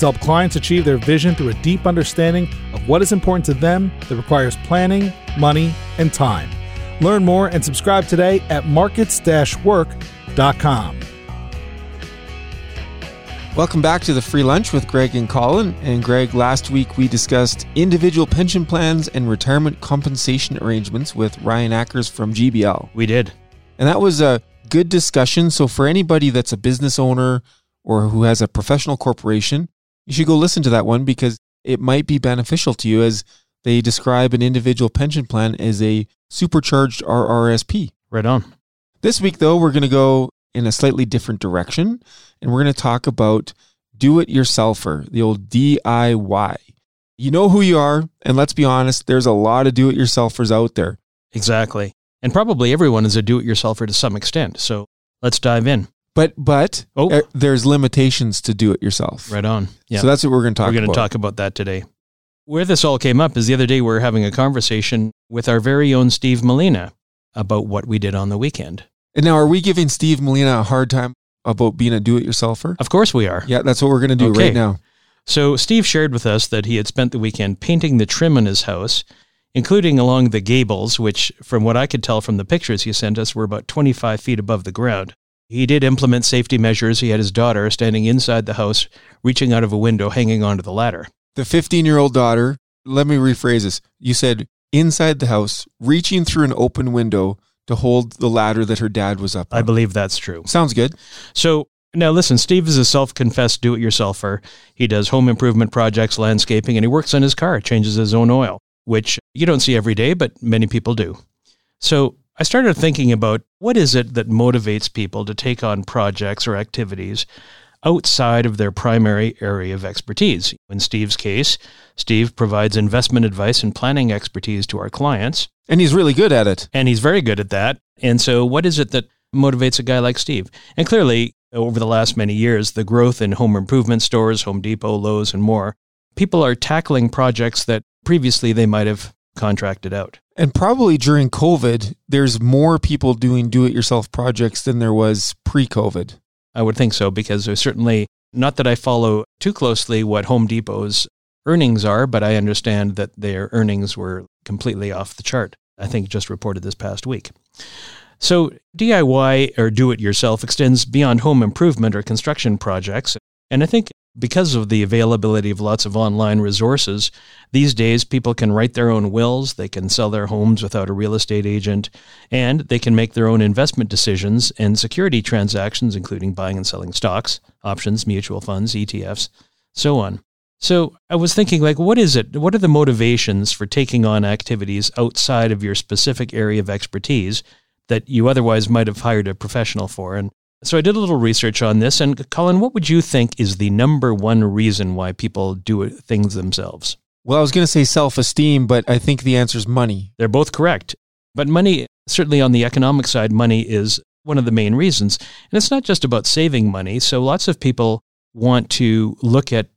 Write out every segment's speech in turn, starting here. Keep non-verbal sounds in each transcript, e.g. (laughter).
to help clients achieve their vision through a deep understanding of what is important to them that requires planning, money, and time. Learn more and subscribe today at markets work.com. Welcome back to the free lunch with Greg and Colin. And Greg, last week we discussed individual pension plans and retirement compensation arrangements with Ryan Ackers from GBL. We did. And that was a good discussion. So, for anybody that's a business owner or who has a professional corporation, you should go listen to that one because it might be beneficial to you as they describe an individual pension plan as a supercharged RRSP. Right on. This week, though, we're going to go in a slightly different direction and we're going to talk about do it yourselfer, the old DIY. You know who you are, and let's be honest, there's a lot of do it yourselfers out there. Exactly. And probably everyone is a do it yourselfer to some extent. So let's dive in. But but oh. er, there's limitations to do it yourself. Right on. Yeah. So that's what we're going to talk We're going to talk about that today. Where this all came up is the other day we were having a conversation with our very own Steve Molina about what we did on the weekend. And now are we giving Steve Molina a hard time about being a do it yourselfer? Of course we are. Yeah, that's what we're going to do okay. right now. So Steve shared with us that he had spent the weekend painting the trim in his house, including along the gables, which from what I could tell from the pictures he sent us were about 25 feet above the ground. He did implement safety measures. He had his daughter standing inside the house, reaching out of a window, hanging onto the ladder. The 15 year old daughter, let me rephrase this. You said inside the house, reaching through an open window to hold the ladder that her dad was up on. I believe that's true. Sounds good. So now listen, Steve is a self confessed do it yourselfer. He does home improvement projects, landscaping, and he works on his car, changes his own oil, which you don't see every day, but many people do. So I started thinking about what is it that motivates people to take on projects or activities outside of their primary area of expertise. In Steve's case, Steve provides investment advice and planning expertise to our clients. And he's really good at it. And he's very good at that. And so, what is it that motivates a guy like Steve? And clearly, over the last many years, the growth in home improvement stores, Home Depot, Lowe's, and more, people are tackling projects that previously they might have contracted out. And probably during COVID, there's more people doing do it yourself projects than there was pre COVID. I would think so because there's certainly not that I follow too closely what Home Depot's earnings are, but I understand that their earnings were completely off the chart. I think just reported this past week. So, DIY or do it yourself extends beyond home improvement or construction projects. And I think because of the availability of lots of online resources, these days people can write their own wills, they can sell their homes without a real estate agent, and they can make their own investment decisions and security transactions, including buying and selling stocks, options, mutual funds, ETFs, so on. So I was thinking, like, what is it? What are the motivations for taking on activities outside of your specific area of expertise that you otherwise might have hired a professional for? And so I did a little research on this. And Colin, what would you think is the number one reason why people do things themselves? Well, I was going to say self esteem, but I think the answer is money. They're both correct. But money, certainly on the economic side, money is one of the main reasons. And it's not just about saving money. So lots of people want to look at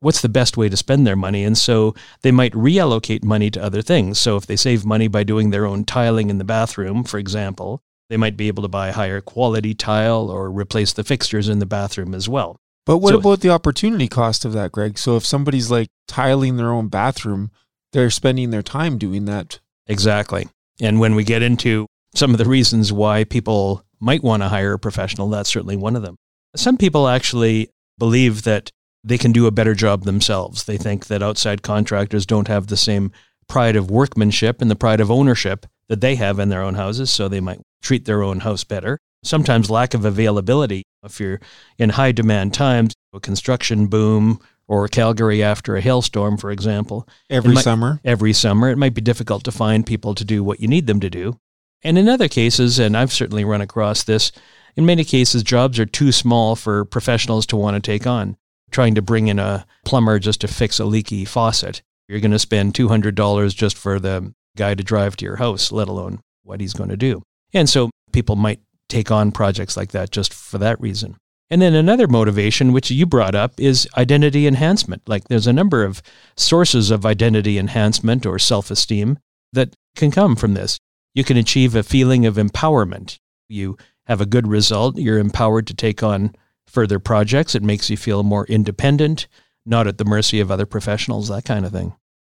what's the best way to spend their money. And so they might reallocate money to other things. So if they save money by doing their own tiling in the bathroom, for example, they might be able to buy higher quality tile or replace the fixtures in the bathroom as well. But what so, about the opportunity cost of that, Greg? So if somebody's like tiling their own bathroom, they're spending their time doing that. Exactly. And when we get into some of the reasons why people might want to hire a professional, that's certainly one of them. Some people actually believe that they can do a better job themselves. They think that outside contractors don't have the same pride of workmanship and the pride of ownership that they have in their own houses, so they might treat their own house better. Sometimes lack of availability. If you're in high demand times, a construction boom or Calgary after a hailstorm, for example. Every might, summer? Every summer. It might be difficult to find people to do what you need them to do. And in other cases, and I've certainly run across this, in many cases, jobs are too small for professionals to want to take on. Trying to bring in a plumber just to fix a leaky faucet you're going to spend $200 just for the guy to drive to your house, let alone what he's going to do. And so people might take on projects like that just for that reason. And then another motivation, which you brought up, is identity enhancement. Like there's a number of sources of identity enhancement or self esteem that can come from this. You can achieve a feeling of empowerment. You have a good result, you're empowered to take on further projects. It makes you feel more independent, not at the mercy of other professionals, that kind of thing.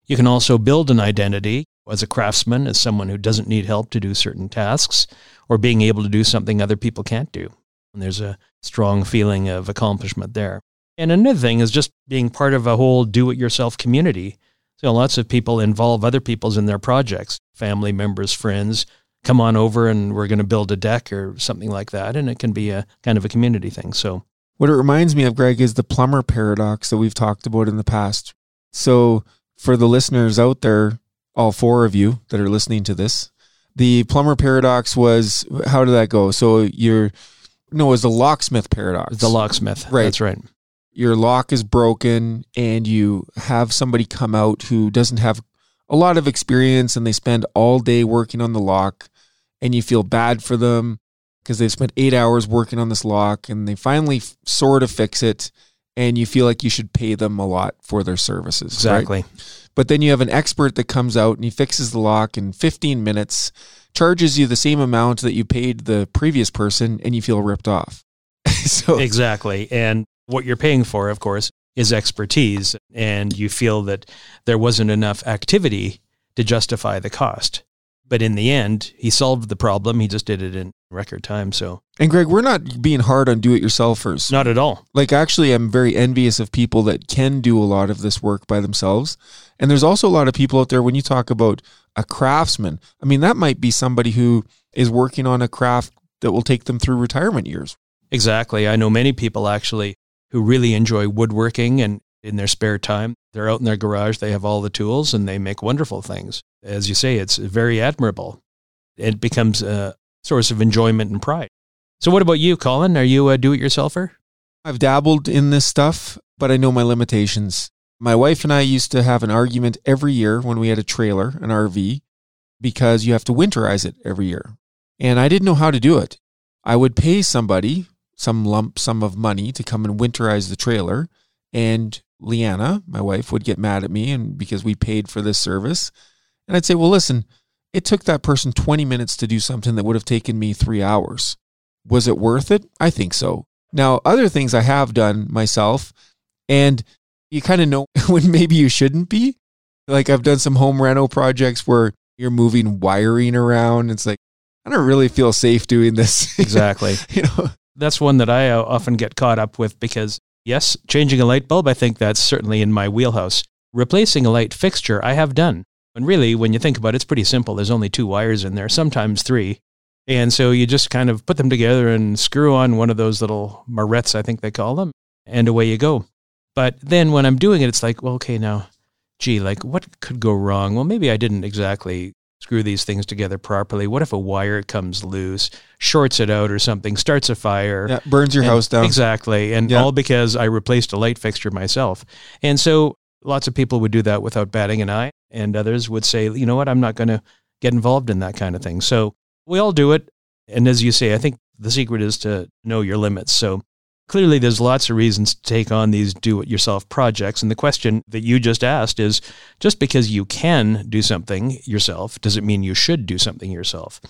You can also build an identity as a craftsman, as someone who doesn't need help to do certain tasks, or being able to do something other people can't do. And there's a strong feeling of accomplishment there. And another thing is just being part of a whole do it yourself community. So lots of people involve other people's in their projects, family members, friends, come on over and we're going to build a deck or something like that. And it can be a kind of a community thing. So what it reminds me of, Greg, is the plumber paradox that we've talked about in the past. So for the listeners out there, all four of you that are listening to this, the plumber paradox was how did that go? So you're no, it was the locksmith paradox. The locksmith. Right. That's right. Your lock is broken and you have somebody come out who doesn't have a lot of experience and they spend all day working on the lock and you feel bad for them because they've spent eight hours working on this lock and they finally f- sort of fix it and you feel like you should pay them a lot for their services. Exactly. Right? But then you have an expert that comes out and he fixes the lock in 15 minutes charges you the same amount that you paid the previous person and you feel ripped off. (laughs) so Exactly. And what you're paying for, of course, is expertise and you feel that there wasn't enough activity to justify the cost. But in the end, he solved the problem. He just did it in record time. So, and Greg, we're not being hard on do-it-yourselfers. Not at all. Like, actually, I'm very envious of people that can do a lot of this work by themselves. And there's also a lot of people out there when you talk about a craftsman. I mean, that might be somebody who is working on a craft that will take them through retirement years. Exactly. I know many people actually who really enjoy woodworking and in their spare time, they're out in their garage, they have all the tools and they make wonderful things. As you say, it's very admirable. It becomes a source of enjoyment and pride. So, what about you, Colin? Are you a do it yourselfer? I've dabbled in this stuff, but I know my limitations. My wife and I used to have an argument every year when we had a trailer, an RV, because you have to winterize it every year. And I didn't know how to do it. I would pay somebody some lump sum of money to come and winterize the trailer. And Leanna, my wife, would get mad at me and because we paid for this service. And I'd say, well, listen, it took that person 20 minutes to do something that would have taken me three hours. Was it worth it? I think so. Now, other things I have done myself, and you kind of know (laughs) when maybe you shouldn't be. Like I've done some home reno projects where you're moving wiring around. It's like I don't really feel safe doing this. (laughs) Exactly. you know, that's one that I uh, often get caught up with because yes, changing a light bulb, I think that's certainly in my wheelhouse. Replacing a light fixture, I have done. And really, when you think about it, it's pretty simple. There's only two wires in there, sometimes three. And so you just kind of put them together and screw on one of those little marrettes, I think they call them, and away you go. But then when I'm doing it, it's like, well, okay, now, gee, like what could go wrong? Well, maybe I didn't exactly screw these things together properly. What if a wire comes loose, shorts it out or something, starts a fire? Yeah, burns your and, house down. Exactly. And yeah. all because I replaced a light fixture myself. And so lots of people would do that without batting an eye. And others would say, you know what, I'm not going to get involved in that kind of thing. So we all do it. And as you say, I think the secret is to know your limits. So clearly there's lots of reasons to take on these do it yourself projects. And the question that you just asked is just because you can do something yourself, does it mean you should do something yourself?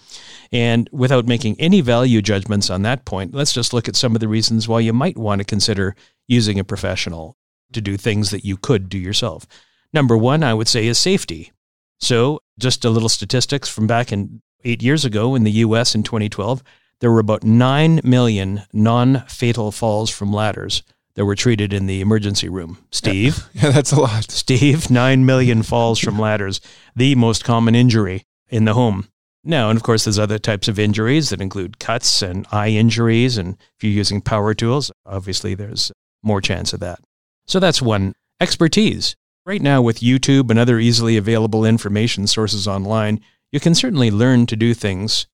And without making any value judgments on that point, let's just look at some of the reasons why you might want to consider using a professional to do things that you could do yourself. Number one, I would say, is safety. So, just a little statistics from back in eight years ago in the US in 2012, there were about 9 million non fatal falls from ladders that were treated in the emergency room. Steve? Yeah, (laughs) yeah, that's a lot. Steve, 9 million falls from ladders, the most common injury in the home. Now, and of course, there's other types of injuries that include cuts and eye injuries. And if you're using power tools, obviously there's more chance of that. So that's one. Expertise. Right now, with YouTube and other easily available information sources online, you can certainly learn to do things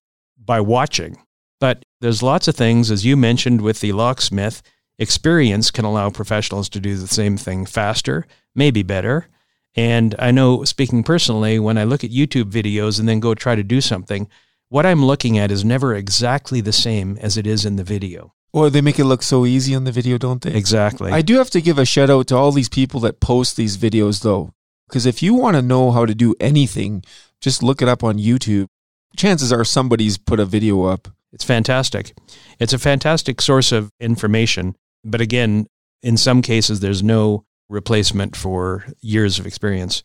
by watching. But there's lots of things, as you mentioned with the locksmith, experience can allow professionals to do the same thing faster, maybe better. And I know, speaking personally, when I look at YouTube videos and then go try to do something, what I'm looking at is never exactly the same as it is in the video. Or they make it look so easy on the video, don't they? Exactly. I do have to give a shout out to all these people that post these videos, though. Because if you want to know how to do anything, just look it up on YouTube. Chances are somebody's put a video up. It's fantastic. It's a fantastic source of information. But again, in some cases, there's no replacement for years of experience.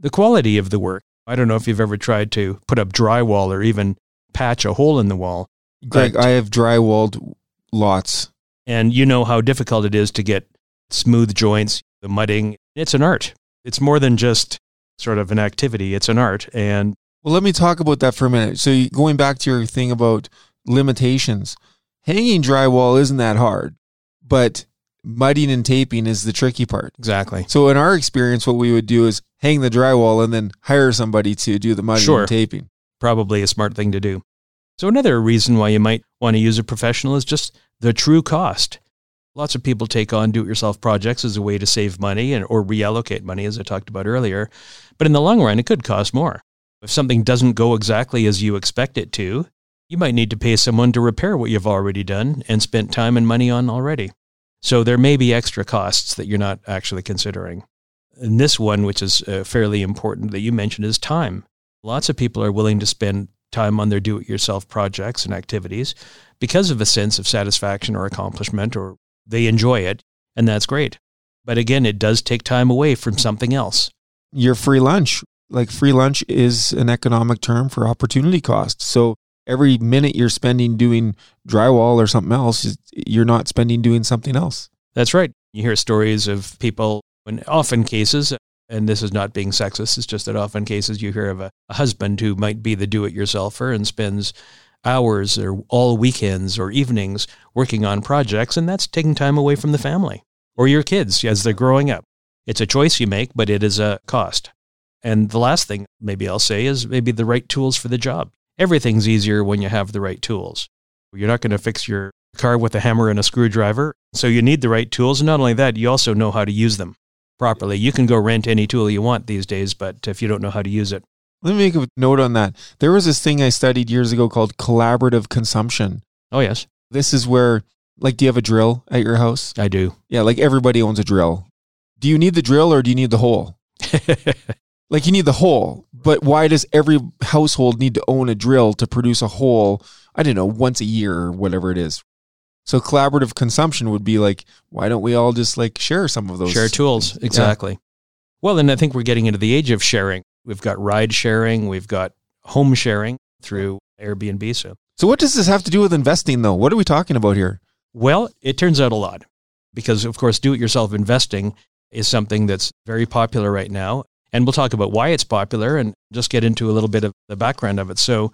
The quality of the work, I don't know if you've ever tried to put up drywall or even patch a hole in the wall. Greg, I have drywalled lots. and you know how difficult it is to get smooth joints, the mudding. It's an art. It's more than just sort of an activity, it's an art. And Well, let me talk about that for a minute. So, going back to your thing about limitations, hanging drywall isn't that hard, but mudding and taping is the tricky part. exactly. So, in our experience, what we would do is hang the drywall and then hire somebody to do the mudding Sure. and taping. probably a smart thing to do. So, another reason why you might want to use a professional is just the true cost. Lots of people take on do it yourself projects as a way to save money and, or reallocate money, as I talked about earlier. But in the long run, it could cost more. If something doesn't go exactly as you expect it to, you might need to pay someone to repair what you've already done and spent time and money on already. So, there may be extra costs that you're not actually considering. And this one, which is uh, fairly important that you mentioned, is time. Lots of people are willing to spend time on their do it yourself projects and activities because of a sense of satisfaction or accomplishment, or they enjoy it, and that's great. But again, it does take time away from something else. Your free lunch, like free lunch is an economic term for opportunity cost. So, every minute you're spending doing drywall or something else, you're not spending doing something else. That's right. You hear stories of people, in often cases, and this is not being sexist, it's just that often cases you hear of a, a husband who might be the do it yourselfer and spends hours or all weekends or evenings working on projects, and that's taking time away from the family or your kids as they're growing up. It's a choice you make, but it is a cost. And the last thing maybe I'll say is maybe the right tools for the job. Everything's easier when you have the right tools. You're not going to fix your car with a hammer and a screwdriver. So you need the right tools. And not only that, you also know how to use them properly. You can go rent any tool you want these days, but if you don't know how to use it, Let me make a note on that. There was this thing I studied years ago called collaborative consumption. oh, yes, This is where, like, do you have a drill at your house? I do. Yeah, like everybody owns a drill. Do you need the drill or do you need the hole? (laughs) Like, you need the hole, but why does every household need to own a drill to produce a hole? I don't know, once a year or whatever it is. So, collaborative consumption would be like, why don't we all just like share some of those? Share tools. Exactly. Well, and I think we're getting into the age of sharing. We've got ride sharing, we've got home sharing through Airbnb. So, So, what does this have to do with investing, though? What are we talking about here? well, it turns out a lot because, of course, do it yourself investing is something that's very popular right now. And we'll talk about why it's popular and just get into a little bit of the background of it. So,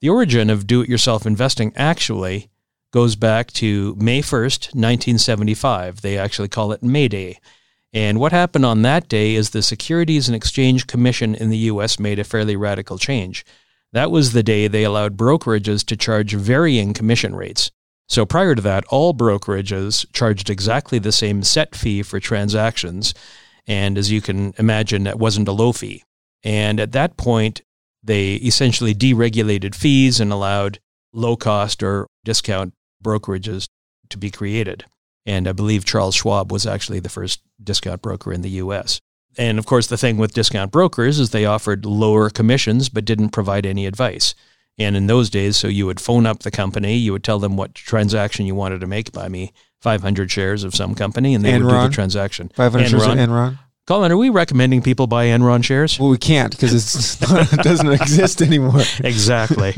the origin of do it yourself investing actually goes back to May 1st, 1975. They actually call it May Day. And what happened on that day is the Securities and Exchange Commission in the US made a fairly radical change. That was the day they allowed brokerages to charge varying commission rates. So prior to that, all brokerages charged exactly the same set fee for transactions. And as you can imagine, that wasn't a low fee. And at that point, they essentially deregulated fees and allowed low cost or discount brokerages to be created. And I believe Charles Schwab was actually the first discount broker in the US. And of course, the thing with discount brokers is they offered lower commissions but didn't provide any advice. And in those days, so you would phone up the company, you would tell them what transaction you wanted to make, buy me 500 shares of some company, and they would do the transaction. 500 shares of Enron. Enron? Colin, are we recommending people buy Enron shares? Well, we can't because it (laughs) doesn't exist anymore. (laughs) exactly.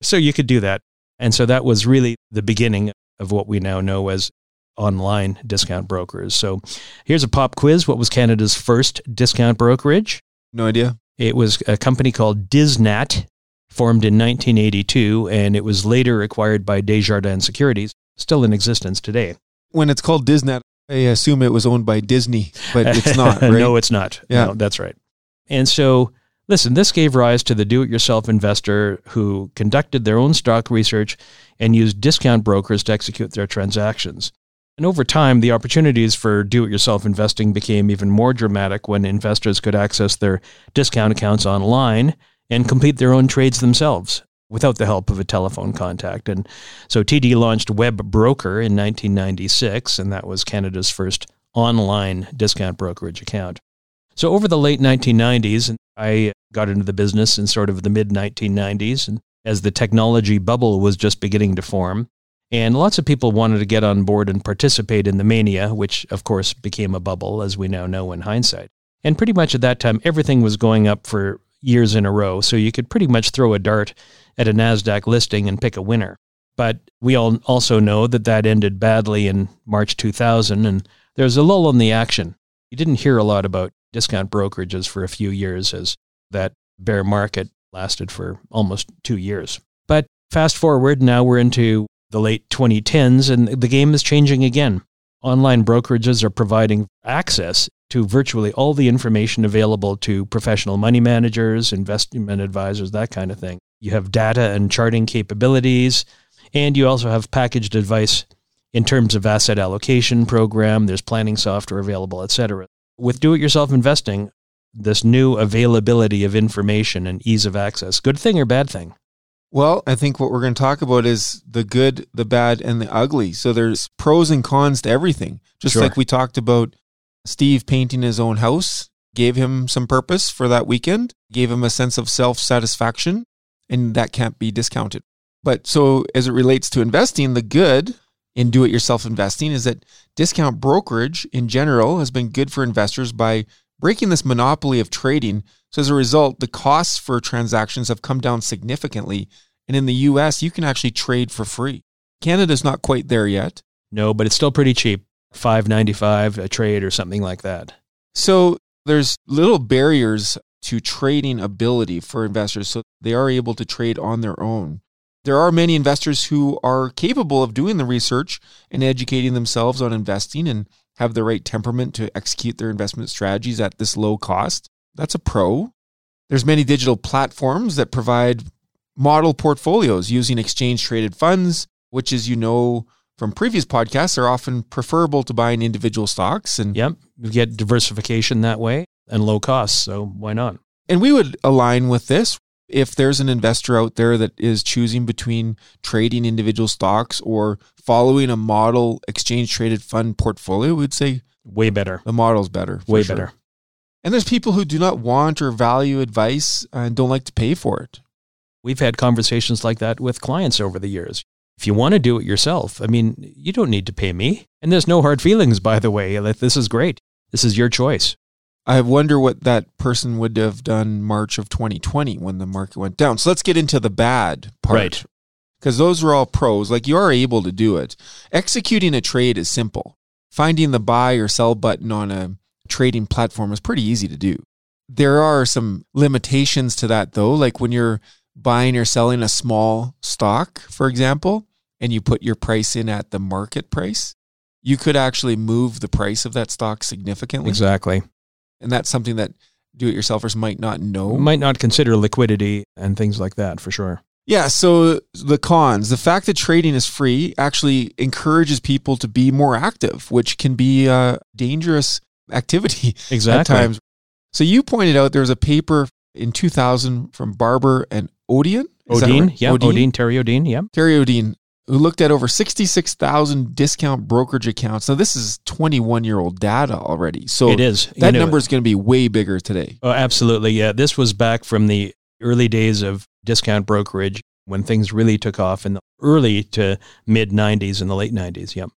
so you could do that. And so that was really the beginning of what we now know as online discount brokers. So here's a pop quiz. What was Canada's first discount brokerage? No idea. It was a company called Disnat, formed in 1982, and it was later acquired by Desjardins Securities, still in existence today. When it's called Disney, I assume it was owned by Disney, but it's not, (laughs) right? no, it's not. Yeah. No, that's right. And so, listen, this gave rise to the do it yourself investor who conducted their own stock research and used discount brokers to execute their transactions. And over time, the opportunities for do it yourself investing became even more dramatic when investors could access their discount accounts online and complete their own trades themselves without the help of a telephone contact. And so TD launched Web Broker in 1996, and that was Canada's first online discount brokerage account. So over the late 1990s, I got into the business in sort of the mid 1990s, and as the technology bubble was just beginning to form. And lots of people wanted to get on board and participate in the mania, which of course became a bubble, as we now know in hindsight. And pretty much at that time, everything was going up for years in a row. So you could pretty much throw a dart at a NASDAQ listing and pick a winner. But we all also know that that ended badly in March 2000, and there's a lull in the action. You didn't hear a lot about discount brokerages for a few years as that bear market lasted for almost two years. But fast forward, now we're into the late 2010s, and the game is changing again. Online brokerages are providing access to virtually all the information available to professional money managers, investment advisors, that kind of thing. You have data and charting capabilities, and you also have packaged advice in terms of asset allocation program. There's planning software available, etc. With do-it-yourself investing, this new availability of information and ease of access, good thing or bad thing? Well, I think what we're going to talk about is the good, the bad, and the ugly. So there's pros and cons to everything. Just Sure. like we talked about Steve painting his own house, gave him some purpose for that weekend, gave him a sense of self satisfaction, and that can't be discounted. But so as it relates to investing, the good in do it yourself investing is that discount brokerage in general has been good for investors by breaking this monopoly of trading. So as a result, the costs for transactions have come down significantly. And in the US, you can actually trade for free. Canada's not quite there yet. No, but it's still pretty cheap. 595 a trade or something like that. So there's little barriers to trading ability for investors. So they are able to trade on their own. There are many investors who are capable of doing the research and educating themselves on investing and have the right temperament to execute their investment strategies at this low cost. That's a pro. There's many digital platforms that provide model portfolios using exchange traded funds, which as you know from previous podcasts are often preferable to buying individual stocks and Yep. You get diversification that way and low costs. So why not? And we would align with this. If there's an investor out there that is choosing between trading individual stocks or following a model exchange traded fund portfolio, we'd say Way better. the model's better. Way sure. better. And there's people who do not want or value advice and don't like to pay for it. We've had conversations like that with clients over the years. If you want to do it yourself, I mean, you don't need to pay me. And there's no hard feelings, by the way. This is great. This is your choice. I wonder what that person would have done March of 2020 when the market went down. So let's get into the bad part. Right. Because those are all pros. Like you are able to do it. Executing a trade is simple. Finding the buy or sell button on a trading platform is pretty easy to do. There are some limitations to that though. Like when you're buying or selling a small stock, for example, and you put your price in at the market price, you could actually move the price of that stock significantly. Exactly. And that's something that do it yourselfers might not know. Might not consider liquidity and things like that for sure. Yeah, so the cons, the fact that trading is free actually encourages people to be more active, which can be a dangerous activity (laughs) Exactly. at times. So you pointed out there was a paper in 2000 from Barber and Odean. Odean, right? yeah, Odean, Terry Odean, yeah. Terry Odean, who looked at over 66,000 discount brokerage accounts. Now, this is 21 year old data already. So it is. That number is going to be way bigger today. Oh, absolutely. Yeah. This was back from the early days of discount brokerage when things really took off in the early to mid 90s and the late 90s. Yep.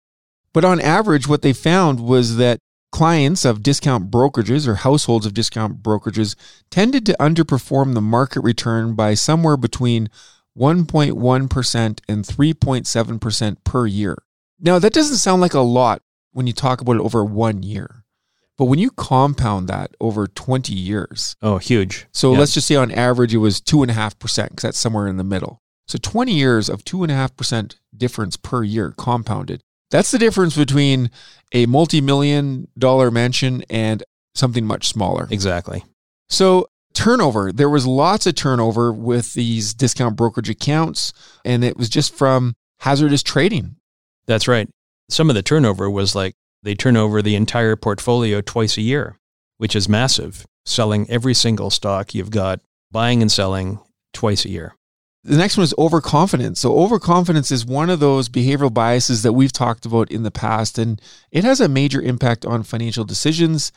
But on average, what they found was that clients of discount brokerages or households of discount brokerages tended to underperform the market return by somewhere between 1.1% and 3.7% per year. Now, that doesn't sound like a lot when you talk about it over one year. But when you compound that over 20 years, Oh, huge. so Yeah. let's just say on average it was 2.5%, because that's somewhere in the middle. So 20 years of 2.5% difference per year compounded. That's the difference between a multi million dollar mansion and something much smaller. Exactly. So, turnover, there was lots of turnover with these discount brokerage accounts, and it was just from hazardous trading. That's right. some of the turnover was like they turn over the entire portfolio twice a year, which is massive. Selling every single stock you've got, buying and selling twice a year. The next one is overconfidence. So, overconfidence is one of those behavioral biases that we've talked about in the past, and it has a major impact on financial decisions.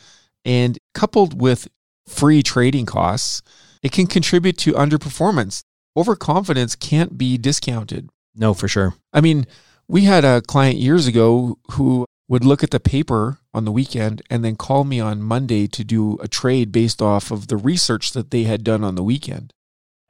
And coupled with free trading costs, it can contribute to underperformance. Overconfidence can't be discounted. No, for sure. I mean, we had a client years ago who would look at the paper on the weekend and then call me on Monday to do a trade based off of the research that they had done on the weekend.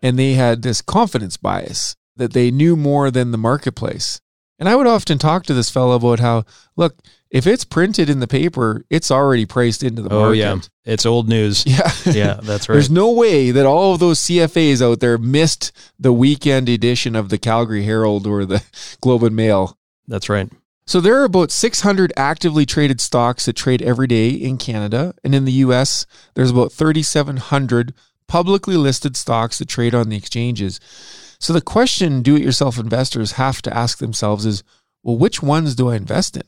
And they had this confidence bias that they knew more than the marketplace. And I would often talk to this fellow about how, look, if it's printed in the paper, it's already priced into the Oh, market. yeah. It's old news. (laughs) Yeah. Yeah, that's right. There's no way that all of those CFAs out there missed the weekend edition of the Calgary Herald or the (laughs) Globe and Mail. That's right. So there are about 600 actively traded stocks that trade every day in Canada. And in the US, there's about 3,700 publicly listed stocks that trade on the exchanges. So the question do it yourself investors have to ask themselves is well, which ones do I invest in?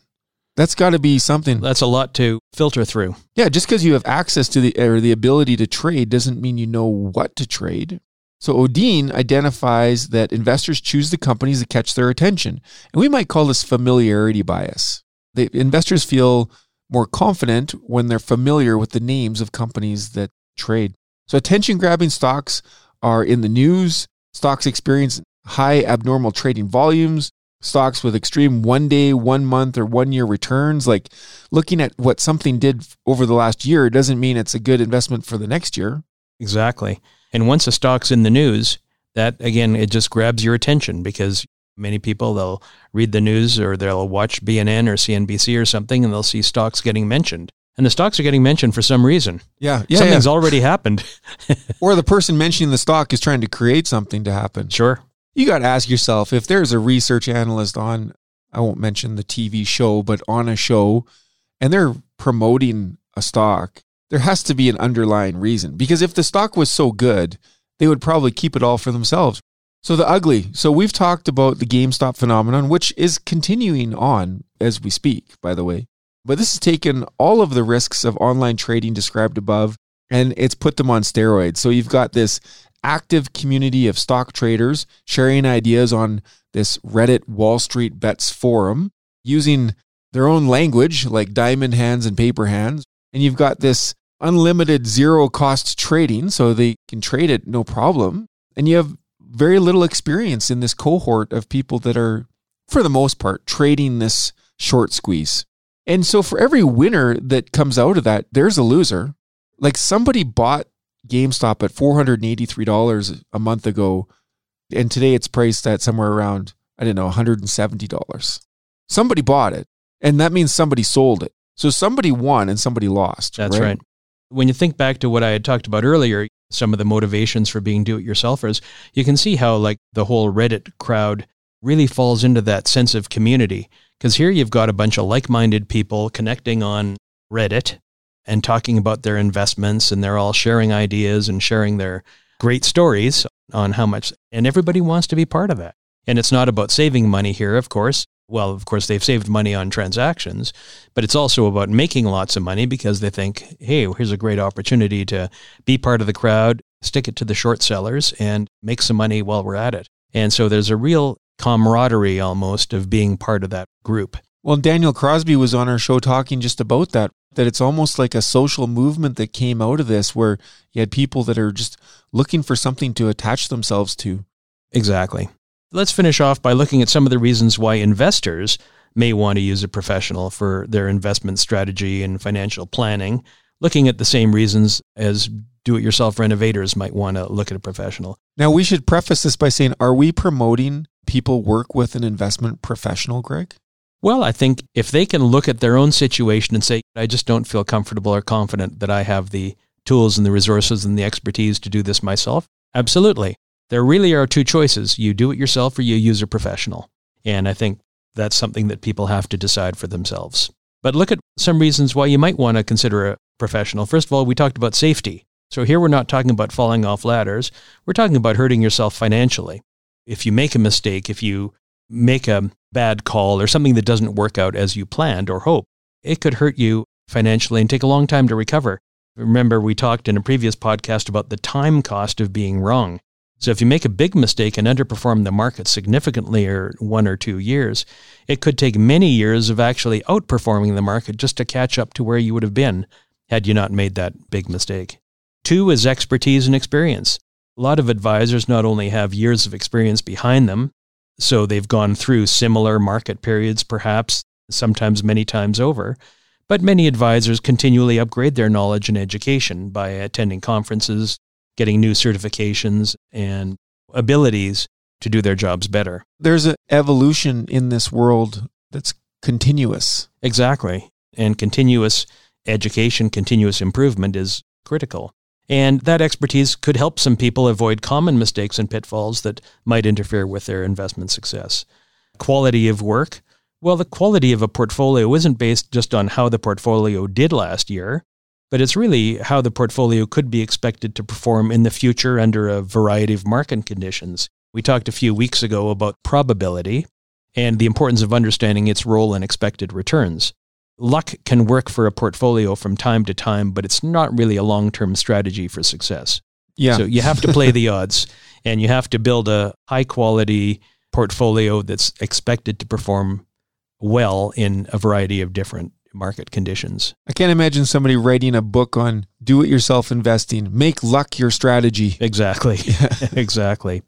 That's got to be something. That's a lot to filter through. Yeah, just because you have access to the or the ability to trade doesn't mean you know what to trade. So Odin identifies that investors choose the companies that catch their attention, and we might call this familiarity bias. The investors feel more confident when they're familiar with the names of companies that trade. So attention grabbing stocks are in the news. Stocks experience high abnormal trading volumes. Stocks with extreme one day, one month, or one year returns. Like looking at what something did over the last year doesn't mean it's a good investment for the next year. Exactly. And once a stock's in the news, that again, it just grabs your attention because many people they'll read the news or they'll watch BNN or CNBC or something and they'll see stocks getting mentioned. And the stocks are getting mentioned for some reason. Yeah, yeah, Something's already happened. (laughs) Or the person mentioning the stock is trying to create something to happen. Sure. You got to ask yourself if there's a research analyst on, I won't mention the TV show, but on a show, and they're promoting a stock, there has to be an underlying reason. Because if the stock was so good, they would probably keep it all for themselves. So the ugly. So we've talked about the GameStop phenomenon, which is continuing on as we speak, by the way. But this has taken all of the risks of online trading described above and it's put them on steroids. So you've got this active community of stock traders sharing ideas on this Reddit Wall Street Bets forum using their own language like diamond hands and paper hands. And you've got this unlimited zero cost trading, so they can trade it no problem. And you have very little experience in this cohort of people that are, for the most part, trading this short squeeze. And so for every winner that comes out of that, there's a loser. Like somebody bought GameStop at $483 a month ago, and today it's priced at somewhere around, I don't know, $170. Somebody bought it, and that means somebody sold it. So somebody won and somebody lost. That's right. When you think back to what I had talked about earlier, some of the motivations for being do-it-yourselfers, you can see how like the whole Reddit crowd really falls into that sense of community. Because here you've got a bunch of like-minded people connecting on Reddit and talking about their investments, and they're all sharing ideas and sharing their great stories on how much, and everybody wants to be part of that. And it's not about saving money here, of course. Well, of course, they've saved money on transactions, but it's also about making lots of money because they think, hey, here's a great opportunity to be part of the crowd, stick it to the short sellers, and make some money while we're at it. And so there's a real camaraderie almost of being part of that group. Well, Daniel Crosby was on our show talking just about that, that it's almost like a social movement that came out of this where you had people that are just looking for something to attach themselves to. Exactly. Let's finish off by looking at some of the reasons why investors may want to use a professional for their investment strategy and financial planning, looking at the same reasons as do it yourself renovators might want to look at a professional. Now, we should preface this by saying, are we promoting people work with an investment professional, Greg? Well, I think if they can look at their own situation and say, I just don't feel comfortable or confident that I have the tools and the resources and the expertise to do this myself, absolutely. There really are two choices. You do it yourself or you use a professional. And I think that's something that people have to decide for themselves. But look at some reasons why you might want to consider a professional. First of all, we talked about safety. So here we're not talking about falling off ladders. We're talking about hurting yourself financially. If you make a mistake, if you make a bad call or something that doesn't work out as you planned or hope, it could hurt you financially and take a long time to recover. Remember, we talked in a previous podcast about the time cost of being wrong. So if you make a big mistake and underperform the market significantly or one or two years, it could take many years of actually outperforming the market just to catch up to where you would have been had you not made that big mistake. Two is expertise and experience. A lot of advisors not only have years of experience behind them, so they've gone through similar market periods, perhaps sometimes many times over, but many advisors continually upgrade their knowledge and education by attending conferences, getting new certifications and abilities to do their jobs better. There's an evolution in this world that's continuous. Exactly. And continuous education, continuous improvement is critical. And that expertise could help some people avoid common mistakes and pitfalls that might interfere with their investment success. Quality of work. Well, the quality of a portfolio isn't based just on how the portfolio did last year, but it's really how the portfolio could be expected to perform in the future under a variety of market conditions. We talked a few weeks ago about probability and the importance of understanding its role in expected returns luck can work for a portfolio from time to time, but it's not really a long term strategy for success. Yeah. So you have to play the odds (laughs) and you have to build a high quality portfolio that's expected to perform well in a variety of different market conditions. I can't imagine somebody writing a book on do it yourself investing, make luck your strategy. Exactly. (laughs) Yeah. (laughs) exactly.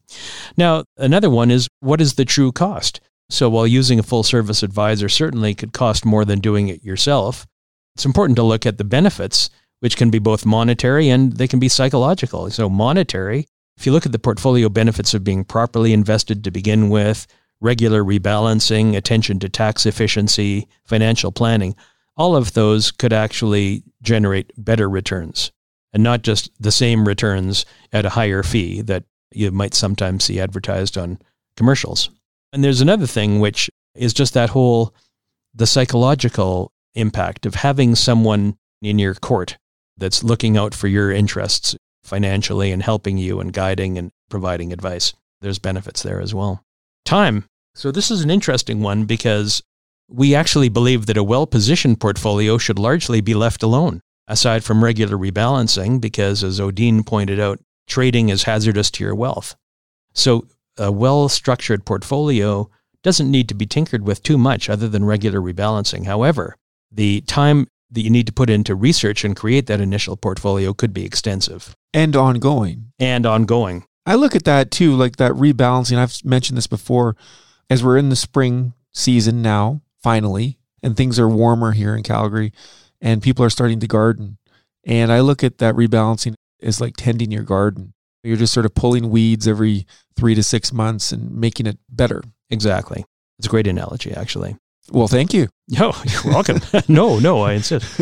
Now, another one is what is the true cost? So while using a full service advisor certainly could cost more than doing it yourself, it's important to look at the benefits, which can be both monetary and they can be psychological. So, monetary, if you look at the portfolio benefits of being properly invested to begin with, regular rebalancing, attention to tax efficiency, financial planning, all of those could actually generate better returns and not just the same returns at a higher fee that you might sometimes see advertised on commercials. And there's another thing, which is just that whole the psychological impact of having someone in your court that's looking out for your interests financially and helping you and guiding and providing advice. There's benefits there as well. Time. So this is an interesting one because we actually believe that a well positioned portfolio should largely be left alone, aside from regular rebalancing, because as Odin pointed out, trading is hazardous to your wealth. So a well structured portfolio doesn't need to be tinkered with too much other than regular rebalancing. However, the time that you need to put into research and create that initial portfolio could be extensive and ongoing. And ongoing. I look at that too, like that rebalancing. I've mentioned this before as we're in the spring season now, finally, and things are warmer here in Calgary and people are starting to garden. And I look at that rebalancing as like tending your garden. You're just sort of pulling weeds every three to six months and making it better. Exactly. It's a great analogy, actually. Well, thank you. No, (laughs) you're welcome. (laughs) no, no, I insist.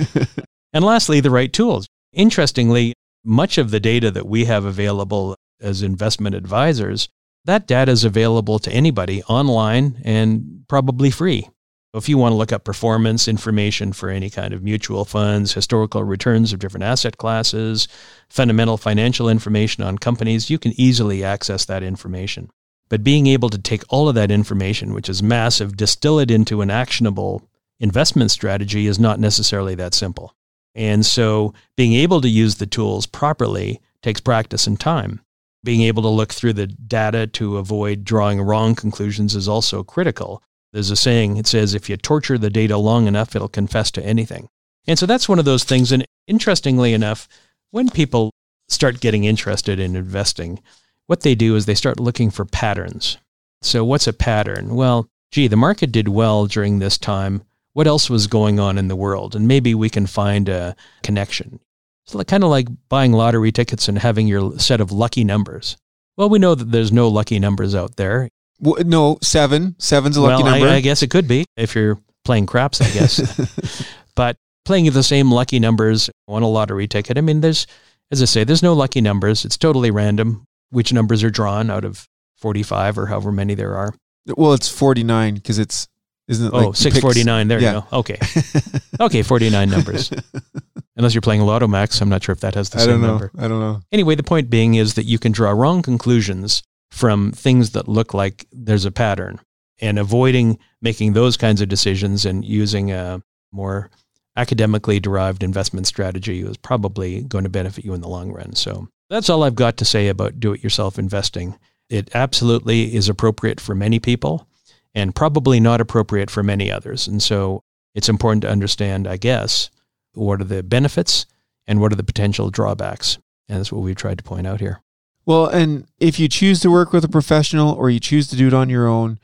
(laughs) and lastly, the right tools. Interestingly, much of the data that we have available as investment advisors, that data is available to anybody online and probably free. If you want to look up performance information for any kind of mutual funds, historical returns of different asset classes, fundamental financial information on companies, you can easily access that information. But being able to take all of that information, which is massive, distill it into an actionable investment strategy is not necessarily that simple. And so being able to use the tools properly takes practice and time. Being able to look through the data to avoid drawing wrong conclusions is also critical there's a saying, it says, if you torture the data long enough, it'll confess to anything. And so that's one of those things. And interestingly enough, when people start getting interested in investing, what they do is they start looking for patterns. So, what's a pattern? Well, gee, the market did well during this time. What else was going on in the world? And maybe we can find a connection. It's kind of like buying lottery tickets and having your set of lucky numbers. Well, we know that there's no lucky numbers out there. Well, no, seven. Seven's a lucky well, number. I, I guess it could be if you're playing craps, I guess. (laughs) but playing the same lucky numbers on a lottery ticket, I mean, there's, as I say, there's no lucky numbers. It's totally random which numbers are drawn out of 45 or however many there are. Well, it's 49 because it's, isn't it? Oh, like 649. There yeah. you go. Okay. (laughs) okay, 49 numbers. (laughs) Unless you're playing Lotto Max, I'm not sure if that has the I same number. I don't know. Anyway, the point being is that you can draw wrong conclusions from things that look like there's a pattern. and avoiding making those kinds of decisions and using a more academically derived investment strategy is probably going to benefit you in the long run. So that's all I've got to say about do it yourself investing. It absolutely is appropriate for many people and probably not appropriate for many others. And so it's important to understand, I guess, what are the benefits and what are the potential drawbacks. And that's what we've tried to point out here. Well, and if you choose to work with a professional or you choose to do it on your own,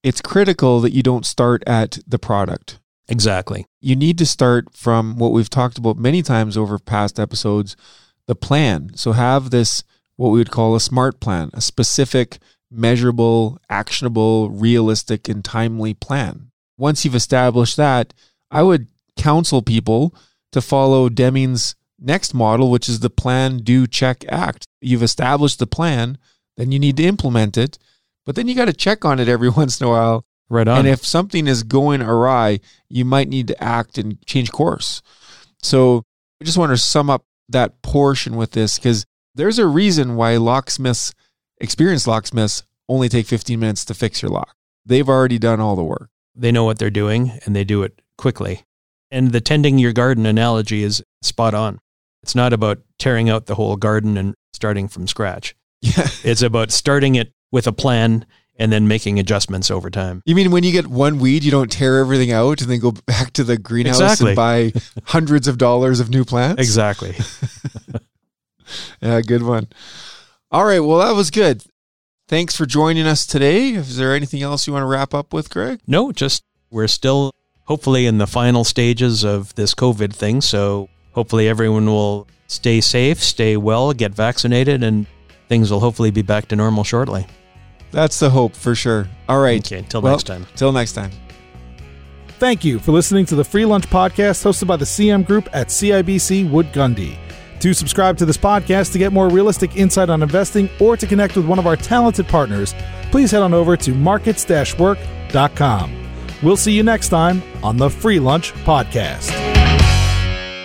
it's critical that you don't start at the product. Exactly. You need to start from what we've talked about many times over past episodes the plan. So have this, what we would call a smart plan, a specific, measurable, actionable, realistic, and timely plan. Once you've established that, I would counsel people to follow Deming's next model, which is the plan, do, check, act. You've established the plan, then you need to implement it, but then you got to check on it every (laughs) once in a while. Right on. And if something is going awry, you might need to act and change course. So I just want to sum up that portion with this because there's a reason why locksmiths, experienced locksmiths, only take 15 minutes to fix your lock. They've already done all the work. They know what they're doing and they do it quickly. And the tending your garden analogy is spot on. It's not about tearing out the whole garden and starting from scratch. Yeah. (laughs) It's about starting it with a plan and then making adjustments over time. You mean when you get one weed, you don't tear everything out and then go back to the greenhouse Exactly. and buy (laughs) hundreds of dollars of new plants? Exactly. (laughs) Yeah, good one. All right. Well, that was good. Thanks for joining us today. Is there anything else you want to wrap up with, Greg? No, just we're still hopefully in the final stages of this COVID thing. So hopefully everyone will stay safe, stay well, get vaccinated, and things will hopefully be back to normal shortly. That's the hope for sure. All right. Okay, until Well, next time. Till next time. Thank you for listening to the Free Lunch Podcast hosted by the CM Group at CIBC Wood Gundy. To subscribe to this podcast to get more realistic insight on investing or to connect with one of our talented partners, please head on over to markets work.com. We'll see you next time on the Free Lunch Podcast.